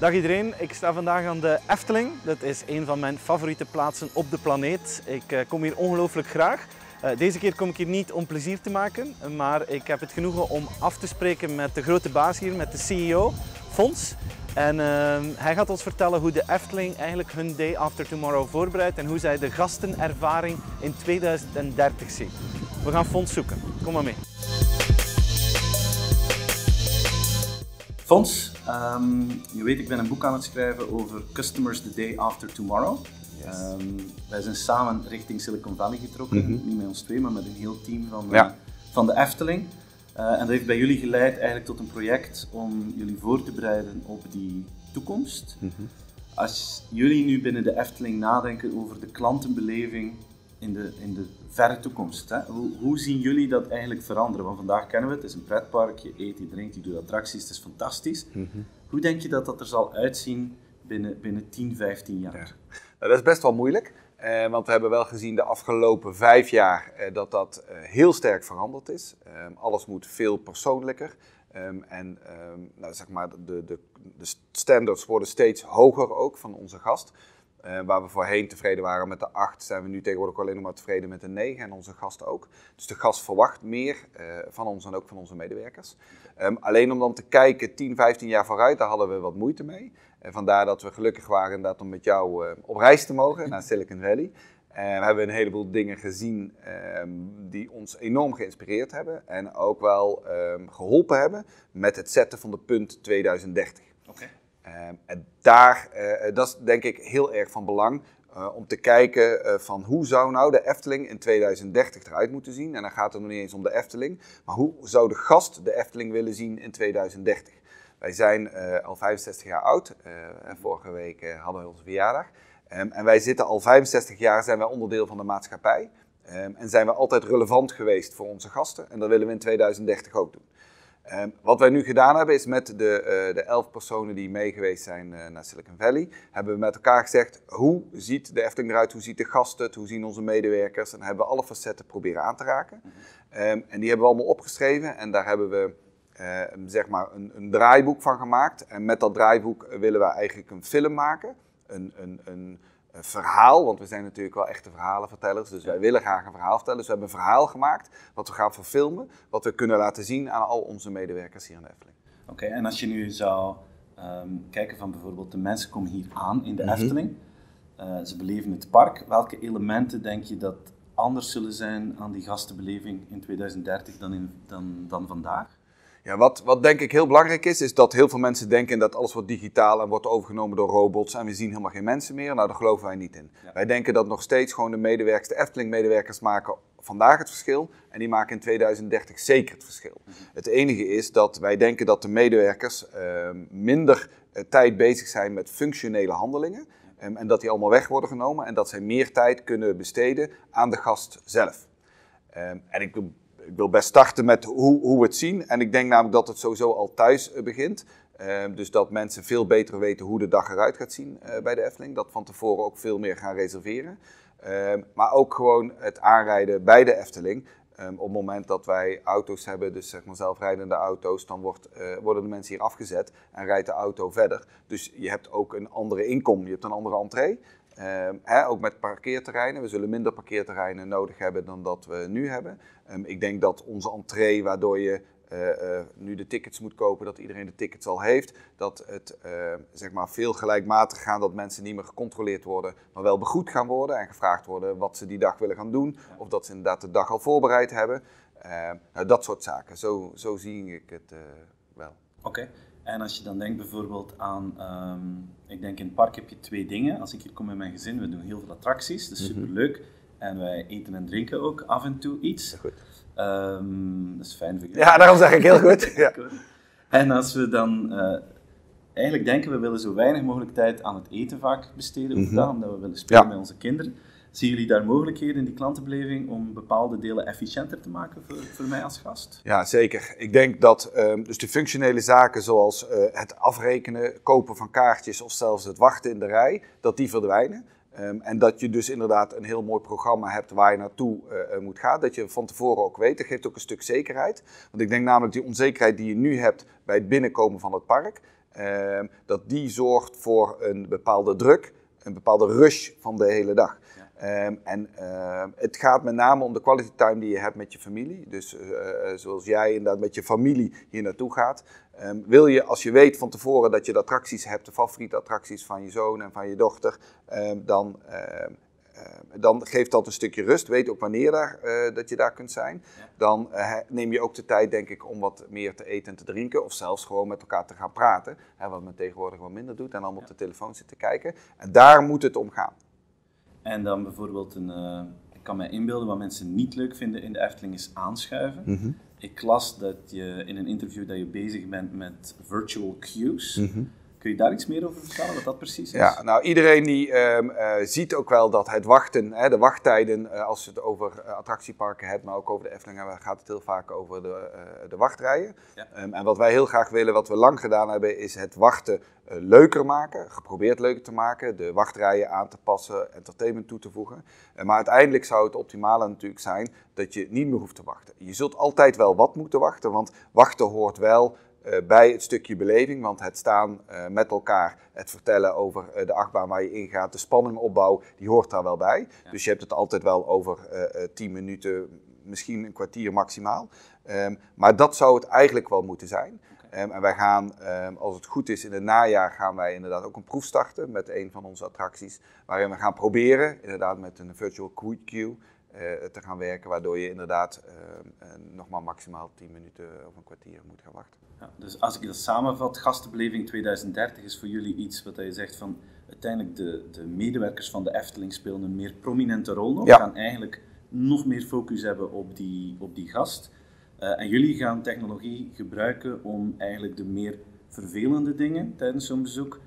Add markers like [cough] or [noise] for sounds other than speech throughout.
Dag iedereen, ik sta vandaag aan de Efteling. Dat is een van mijn favoriete plaatsen op de planeet. Ik eh, kom hier ongelooflijk graag. Eh, deze keer kom ik hier niet om plezier te maken, maar ik heb het genoegen om af te spreken met de grote baas hier, met de CEO, Fons. En ehm, hij gaat ons vertellen hoe de Efteling eigenlijk hun Day After Tomorrow voorbereidt en hoe zij de gastenervaring in 2030 zien. We gaan Fons zoeken. Kom maar mee. Fons, ehm, je weet ik ben een boek aan het schrijven over Customers the Day After Tomorrow. Ehm, wij zijn samen richting Silicon Valley getrokken, niet met ons twee, maar met een heel team van, Ja. eh, van de Efteling. Eh, en dat heeft bij jullie geleid eigenlijk tot een project om jullie voor te bereiden op die toekomst. Als jullie nu binnen de Efteling nadenken over de klantenbeleving in de, in de verre toekomst, hè, hoe, hoe zien jullie dat eigenlijk veranderen? Want vandaag kennen we het, het is een pretpark, je eet, je drinkt, je doet attracties, het is fantastisch. Hoe denk je dat dat er zal uitzien binnen, binnen 10, 15 jaar? Ja. Nou, dat is best wel moeilijk, eh, want we hebben wel gezien de afgelopen vijf jaar eh, dat dat eh, heel sterk veranderd is. Ehm, alles moet veel persoonlijker. Ehm, en ehm, nou, zeg maar, de, de, de standards worden steeds hoger ook van onze gast. Eh, waar we voorheen tevreden waren met de 8, zijn we nu tegenwoordig alleen nog maar tevreden met de 9 en onze gast ook. Dus de gast verwacht meer eh, van ons en ook van onze medewerkers. Ehm, alleen om dan te kijken 10, 15 jaar vooruit, daar hadden we wat moeite mee. En vandaar dat we gelukkig waren inderdaad om met jou eh, op reis te mogen naar Silicon Valley. En we hebben een heleboel dingen gezien ehm, die ons enorm geïnspireerd hebben. En ook wel ehm, geholpen hebben met het zetten van de punt 2030. Oké. Ehm, en daar, eh, dat is denk ik heel erg van belang. eh, om te kijken eh, van hoe zou nou de Efteling in 2030 eruit moeten zien. En dan gaat het nog niet eens om de Efteling. Maar hoe zou de gast de Efteling willen zien in 2030? Wij zijn eh, al 65 jaar oud. eh, en vorige week eh, hadden we onze verjaardag. Ehm, en wij zitten al 65 jaar, zijn wij onderdeel van de maatschappij. Ehm, en zijn we altijd relevant geweest voor onze gasten. En dat willen we in 2030 ook doen. Ehm, wat wij nu gedaan hebben is met de, eh, de elf personen die mee geweest zijn eh, naar Silicon Valley, hebben we met elkaar gezegd hoe ziet de Efteling eruit, hoe ziet de gasten het, hoe zien onze medewerkers. En hebben we alle facetten proberen aan te raken. Ehm, en die hebben we allemaal opgeschreven en daar hebben we eh, zeg maar een, een draaiboek van gemaakt. En met dat draaiboek willen we eigenlijk een film maken, een, een, een verhaal, want we zijn natuurlijk wel echte verhalenvertellers, dus wij willen graag een verhaal vertellen. Dus we hebben een verhaal gemaakt wat we gaan verfilmen, wat we kunnen laten zien aan al onze medewerkers hier in de Efteling. Oké, en als je nu zou ehm, kijken van bijvoorbeeld de mensen komen hier aan in de Mhm. Efteling, eh, ze beleven het park. Welke elementen denk je dat anders zullen zijn aan die gastenbeleving in 2030 dan, in, dan, dan vandaag? Ja, wat, wat denk ik heel belangrijk is, is dat heel veel mensen denken dat alles wordt digitaal en wordt overgenomen door robots en we zien helemaal geen mensen meer. Nou, daar geloven wij niet in. Ja. Wij denken dat nog steeds gewoon de medewerkers, de Efteling-medewerkers maken vandaag het verschil en die maken in 2030 zeker het verschil. Het enige is dat wij denken dat de medewerkers eh, minder eh, tijd bezig zijn met functionele handelingen ehm, en dat die allemaal weg worden genomen en dat zij meer tijd kunnen besteden aan de gast zelf. Ehm, en ik ik wil best starten met hoe, hoe we het zien. En ik denk namelijk dat het sowieso al thuis eh, begint. Ehm, dus dat mensen veel beter weten hoe de dag eruit gaat zien eh, bij de Efteling. Dat van tevoren ook veel meer gaan reserveren. Ehm, maar ook gewoon het aanrijden bij de Efteling. Ehm, op het moment dat wij auto's hebben, dus zeg maar zelfrijdende auto's, dan wordt, eh, worden de mensen hier afgezet en rijdt de auto verder. Dus je hebt ook een andere inkom, je hebt een andere entree. Ehm, ook met parkeerterreinen. We zullen minder parkeerterreinen nodig hebben dan dat we nu hebben. Ehm, ik denk dat onze entree, waardoor je eh, eh, nu de tickets moet kopen, dat iedereen de tickets al heeft, dat het eh, zeg maar veel gelijkmatig gaat, dat mensen niet meer gecontroleerd worden, maar wel begroet gaan worden en gevraagd worden wat ze die dag willen gaan doen, of dat ze inderdaad de dag al voorbereid hebben. Ehm, nou, dat soort zaken. Zo, zo zie ik het eh, wel. Oké. En als je dan denkt bijvoorbeeld aan, ehm, ik denk in het park heb je twee dingen. Als ik hier kom met mijn gezin, we doen heel veel attracties, dat is superleuk. En wij eten en drinken ook af en toe iets. Goed. Ehm, dat is fijn voor jullie. Ja, daarom zeg ik heel goed. [laughs] Ja. En als we dan eh, eigenlijk denken, we willen zo weinig mogelijk tijd aan het eten vaak besteden overdag, omdat we willen spelen Ja. met onze kinderen. Zien jullie daar mogelijkheden in die klantenbeleving om bepaalde delen efficiënter te maken voor, voor mij als gast? Ja, zeker. Ik denk dat ehm, dus de functionele zaken zoals eh, het afrekenen, kopen van kaartjes of zelfs het wachten in de rij, dat die verdwijnen. Ehm, en dat je dus inderdaad een heel mooi programma hebt waar je naartoe eh, eh, moet gaan. Dat je van tevoren ook weet. Dat geeft ook een stuk zekerheid. Want ik denk namelijk die onzekerheid die je nu hebt bij het binnenkomen van het park. ehm, dat die zorgt voor een bepaalde druk, een bepaalde rush van de hele dag. Ehm, en ehm, het gaat met name om de quality time die je hebt met je familie. Dus eh, eh, zoals jij inderdaad met je familie hier naartoe gaat. Ehm, wil je, als je weet van tevoren dat je de attracties hebt, de favoriete attracties van je zoon en van je dochter, dan, dan geeft dat een stukje rust. Weet ook wanneer daar, eh, dat je daar kunt zijn. Dan neem je ook de tijd, denk ik, om wat meer te eten en te drinken. Of zelfs gewoon met elkaar te gaan praten. Hè, wat men tegenwoordig wat minder doet en dan op de telefoon zit te kijken. En daar moet het om gaan. En dan bijvoorbeeld een, uh, ik kan mij inbeelden wat mensen niet leuk vinden in de Efteling is aanschuiven. Mhm. Ik las dat je in een interview dat je bezig bent met virtual queues. Mhm. Kun je daar iets meer over vertellen, wat dat precies is? Ja, nou iedereen die ehm, eh, ziet ook wel dat het wachten, hè, de wachttijden, uh, als je het over uh, attractieparken hebt, maar ook over de Efteling, gaat het heel vaak over de, de wachtrijen. Ja. Um, en wat wij heel graag willen, wat we lang gedaan hebben, is het wachten leuker maken, geprobeerd leuker te maken, de wachtrijen aan te passen, entertainment toe te voegen. maar uiteindelijk zou het optimale natuurlijk zijn dat je niet meer hoeft te wachten. Je zult altijd wel wat moeten wachten, want wachten hoort wel bij het stukje beleving, want het staan uh, met elkaar, het vertellen over uh, de achtbaan waar je ingaat, de spanningopbouw, die hoort daar wel bij. Ja. Dus je hebt het altijd wel over 10 minuten, misschien een kwartier maximaal. Um, maar dat zou het eigenlijk wel moeten zijn. Okay. Um, en wij gaan, um, als het goed is, in het najaar gaan wij inderdaad ook een proef starten met een van onze attracties, waarin we gaan proberen, inderdaad met een virtual queue, te gaan werken, waardoor je inderdaad nog maar maximaal 10 minuten of een kwartier moet gaan wachten. Ja, dus als ik dat samenvat, gastenbeleving 2030 is voor jullie iets wat je zegt van uiteindelijk de, de medewerkers van de Efteling spelen een meer prominente rol nog. Ja. gaan eigenlijk nog meer focus hebben op die, op die gast. Uh, en jullie gaan technologie gebruiken om eigenlijk de meer vervelende dingen tijdens zo'n bezoek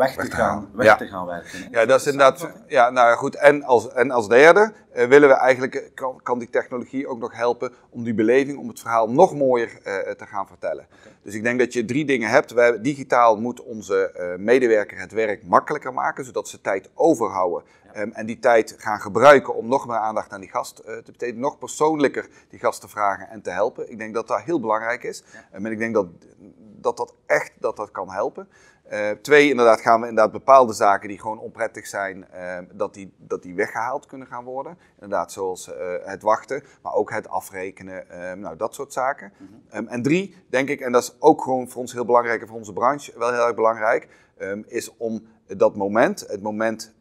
weg te, gaan, weg ja. te gaan werken. Hè? Ja, dat is inderdaad. Ja, nou goed. En als, en als derde uh, willen we eigenlijk, kan, kan, die technologie ook nog helpen om die beleving, om het verhaal nog mooier uh, te gaan vertellen. Okay. Dus ik denk dat je drie dingen hebt. Wij, digitaal moet onze uh, medewerker het werk makkelijker maken, zodat ze tijd overhouden. Ja. Um, en die tijd gaan gebruiken om nog meer aandacht aan die gast te besteden, nog persoonlijker die gast te vragen en te helpen. Ik denk dat dat heel belangrijk is. Ja. Um, en ik denk dat, dat dat echt dat dat kan helpen. Uh, twee, inderdaad gaan we inderdaad bepaalde zaken die gewoon onprettig zijn, uh, dat, die, dat die weggehaald kunnen gaan worden. Inderdaad, zoals uh, het wachten, maar ook het afrekenen, nou, dat soort zaken. Mhm. Um, en drie, denk ik, en dat is ook gewoon voor ons heel belangrijk en voor onze branche wel heel erg belangrijk, um, is om dat moment, het moment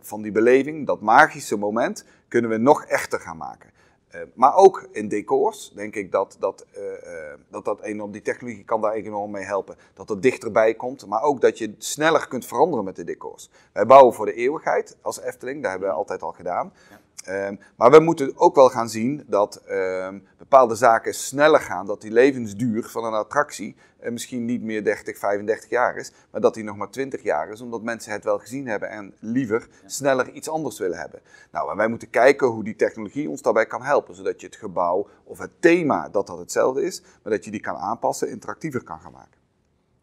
van die beleving, dat magische moment, kunnen we nog echter gaan maken. Uh, maar ook in decors denk ik dat dat, uh, uh, dat, dat enorm, die technologie kan daar enorm mee helpen. Dat het dichterbij komt, maar ook dat je sneller kunt veranderen met de decors. Wij bouwen voor de eeuwigheid als Efteling, dat hebben we altijd al gedaan. Ja. Um, maar we moeten ook wel gaan zien dat um, bepaalde zaken sneller gaan, dat die levensduur van een attractie uh, misschien niet meer 30, 35 jaar is, maar dat die nog maar 20 jaar is, omdat mensen het wel gezien hebben en liever Ja. sneller iets anders willen hebben. Nou, en wij moeten kijken hoe die technologie ons daarbij kan helpen, zodat je het gebouw of het thema, dat dat hetzelfde is, maar dat je die kan aanpassen, interactiever kan gaan maken.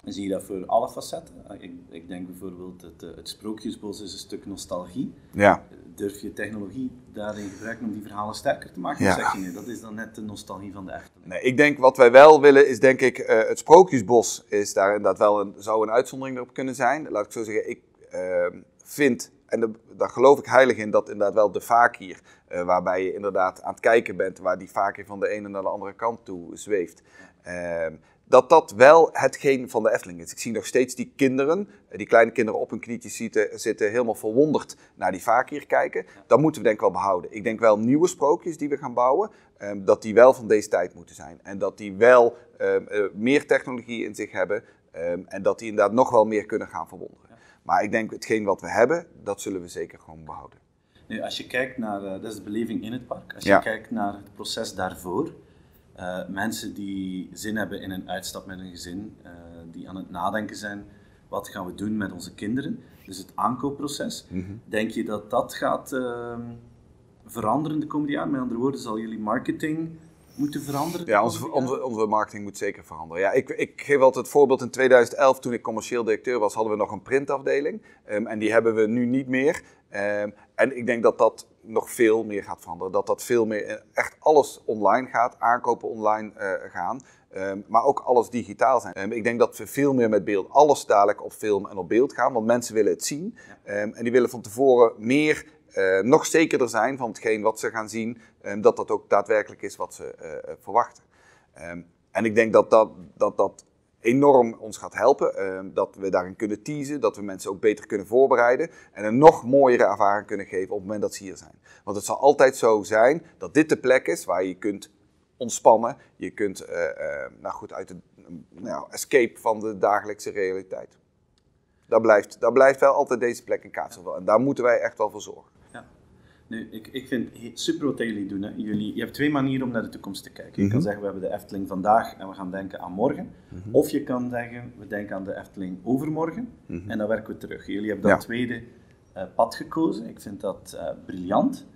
En zie je dat voor alle facetten? Ik, ik denk bijvoorbeeld dat uh, het Sprookjesbos is een stuk nostalgie. Ja. Durf je technologie daarin gebruiken om die verhalen sterker te maken? Ja. Zeg je nee, dat is dan net de nostalgie van de Efteling? Nee, ik denk wat wij wel willen is denk ik, uh, het Sprookjesbos is daar inderdaad wel een, zou een uitzondering erop kunnen zijn. Laat ik zo zeggen, ik uh, vind, en de, daar geloof ik heilig in, dat inderdaad wel de vakier, uh, waarbij je inderdaad aan het kijken bent, waar die vakier van de ene naar de andere kant toe zweeft. Ehm, dat dat wel hetgeen van de Efteling is. Ik zie nog steeds die kinderen, die kleine kinderen op hun knietjes zitten, zitten helemaal verwonderd naar die vakier kijken. Dat moeten we denk ik wel behouden. Ik denk wel nieuwe sprookjes die we gaan bouwen, um, dat die wel van deze tijd moeten zijn. En dat die wel um, uh, meer technologie in zich hebben um, en dat die inderdaad nog wel meer kunnen gaan verwonderen. Maar ik denk hetgeen wat we hebben, dat zullen we zeker gewoon behouden. Nu, als je kijkt naar, uh, dat is de beleving in het park, als je Ja. kijkt naar het proces daarvoor, uh, mensen die zin hebben in een uitstap met een gezin, uh, die aan het nadenken zijn, wat gaan we doen met onze kinderen? Dus het aankoopproces. Mm Denk je dat dat gaat uh, veranderen de komende jaren? Met andere woorden, zal jullie marketing moeten veranderen? de Ja, onze, onze, onze marketing moet zeker veranderen. Ja, ik, ik geef altijd het voorbeeld. In 2011, toen ik commercieel directeur was, hadden we nog een printafdeling. Um, en die hebben we nu niet meer. Um, en ik denk dat dat nog veel meer gaat veranderen. Dat dat veel meer, echt alles online gaat, aankopen online uh, gaan. ehm, maar ook alles digitaal zijn. Ehm, ik denk dat we veel meer met beeld, alles dadelijk op film en op beeld gaan, want mensen willen het zien. Ehm, en die willen van tevoren meer, uh, nog zekerder zijn van hetgeen wat ze gaan zien, dat dat ook daadwerkelijk is wat ze uh, verwachten. en ik denk dat dat, dat, dat enorm ons gaat helpen. Uh, dat we daarin kunnen teasen, dat we mensen ook beter kunnen voorbereiden en een nog mooiere ervaring kunnen geven op het moment dat ze hier zijn. Want het zal altijd zo zijn dat dit de plek is waar je kunt ontspannen, je kunt nou goed, uit de nou, escape van de dagelijkse realiteit. Dat blijft, dat blijft wel altijd deze plek in Kaatsheuvel en daar moeten wij echt wel voor zorgen. Nu, ik, ik vind het super wat jullie doen. Hè. Jullie, je hebt twee manieren om naar de toekomst te kijken. Je kan mhm. zeggen, we hebben de Efteling vandaag en we gaan denken aan morgen. Mhm. Of je kan zeggen, we denken aan de Efteling overmorgen en dan werken we terug. Jullie hebben dat tweede uh, pad gekozen. Ik vind dat uh, briljant.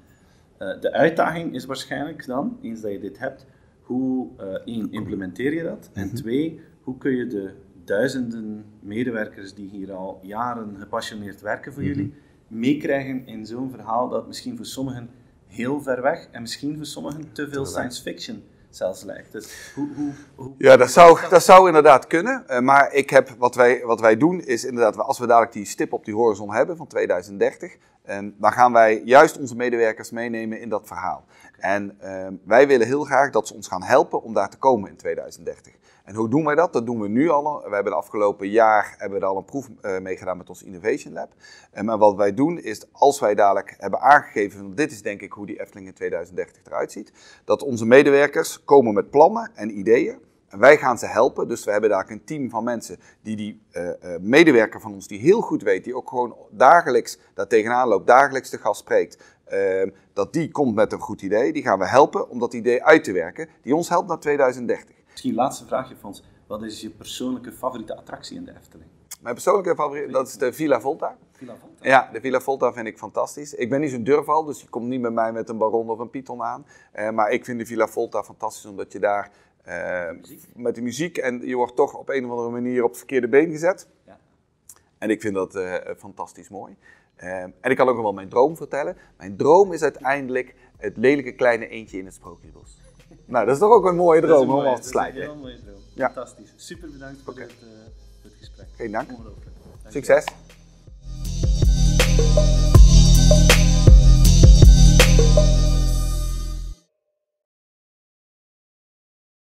Uh, de uitdaging is waarschijnlijk dan, eens dat je dit hebt, hoe, één, implementeer je dat? En mhm. twee, hoe kun je de duizenden medewerkers die hier al jaren gepassioneerd werken voor jullie meekrijgen in zo'n verhaal dat misschien voor sommigen heel ver weg en misschien voor sommigen te veel science fiction zelfs lijkt. Dus hoe, hoe, hoe ja, dat zou, dat zou inderdaad kunnen. Uh, maar ik heb, wat, wij, wat wij doen is inderdaad, als we dadelijk die stip op die horizon hebben van 2030, um, dan gaan wij juist onze medewerkers meenemen in dat verhaal. En um, wij willen heel graag dat ze ons gaan helpen om daar te komen in 2030. En hoe doen wij dat? Dat doen we nu al. We hebben de afgelopen jaar hebben we al een proef uh, meegedaan met ons Innovation Lab. En maar wat wij doen is, als wij dadelijk hebben aangegeven, dit is denk ik hoe die Efteling in 2030 eruit ziet, dat onze medewerkers komen met plannen en ideeën. En wij gaan ze helpen. Dus we hebben daar een team van mensen die die uh, uh, medewerker van ons, die heel goed weet, die ook gewoon dagelijks daar tegenaan loopt, dagelijks de gast spreekt, uh, dat die komt met een goed idee. Die gaan we helpen om dat idee uit te werken, die ons helpt naar 2030. Misschien laatste vraagje, Frans. Wat is je persoonlijke favoriete attractie in de Efteling? Mijn persoonlijke favoriet, dat is de Villa Volta. Villa Volta? Ja, de Villa Volta vind ik fantastisch. Ik ben niet zo'n durval, dus je komt niet met mij met een baron of een python aan. Uh, maar ik vind de Villa Volta fantastisch, omdat je daar uh, met de muziek en je wordt toch op een of andere manier op het verkeerde been gezet. Ja. En ik vind dat uh, fantastisch mooi. en ik kan ook nog wel mijn droom vertellen. Mijn droom is uiteindelijk het lelijke kleine eentje in het sprookjesbos. Nou, dat is toch ook een mooie droom om af te sluiten. Dat is mooie droom. Ja. Fantastisch. Super bedankt voor, okay. dit, eh, het gesprek. Geen dank. Succes.